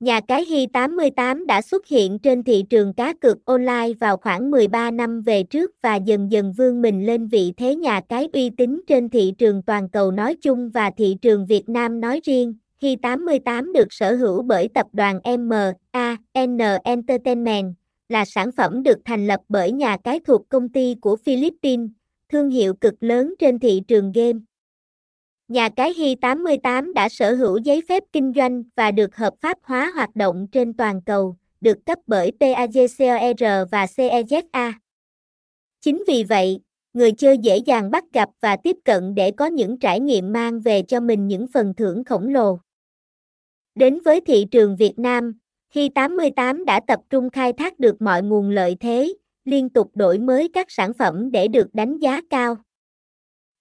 Nhà cái Hi88 đã xuất hiện trên thị trường cá cược online vào khoảng 13 năm về trước và dần dần vươn mình lên vị thế nhà cái uy tín trên thị trường toàn cầu nói chung và thị trường Việt Nam nói riêng. Hi88 được sở hữu bởi tập đoàn MAN Entertainment, là sản phẩm được thành lập bởi nhà cái thuộc công ty của Philippines, thương hiệu cực lớn trên thị trường game. Nhà cái Hi88 đã sở hữu giấy phép kinh doanh và được hợp pháp hóa hoạt động trên toàn cầu, được cấp bởi PAJCR và CEZA. Chính vì vậy, người chơi dễ dàng bắt gặp và tiếp cận để có những trải nghiệm mang về cho mình những phần thưởng khổng lồ. Đến với thị trường Việt Nam, Hi88 đã tập trung khai thác được mọi nguồn lợi thế, liên tục đổi mới các sản phẩm để được đánh giá cao.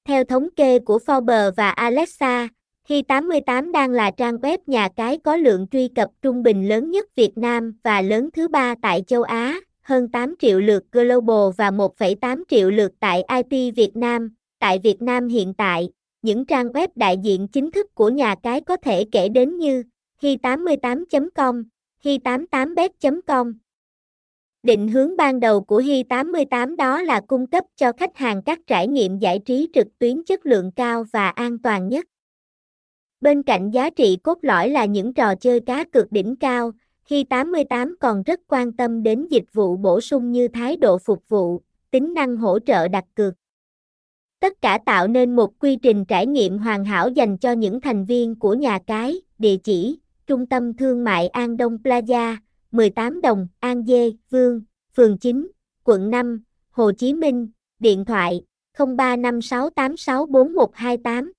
Theo thống kê của Forbes và Alexa, Hi 88 đang là trang web nhà cái có lượng truy cập trung bình lớn nhất Việt Nam và lớn thứ ba tại châu Á, hơn 8 triệu lượt global và 1,8 triệu lượt tại IP Việt Nam. Tại Việt Nam hiện tại, những trang web đại diện chính thức của nhà cái có thể kể đến như hi88.com, hi88bet.com, Định hướng ban đầu của Hi88 đó là cung cấp cho khách hàng các trải nghiệm giải trí trực tuyến chất lượng cao và an toàn nhất. Bên cạnh giá trị cốt lõi là những trò chơi cá cược đỉnh cao, Hi88 còn rất quan tâm đến dịch vụ bổ sung như thái độ phục vụ, tính năng hỗ trợ đặt cược. Tất cả tạo nên một quy trình trải nghiệm hoàn hảo dành cho những thành viên của nhà cái, địa chỉ, Trung tâm Thương mại An Đông Plaza, 18 đồng, An Dê, Vương, phường 9, quận 5, Hồ Chí Minh, điện thoại 0356864128.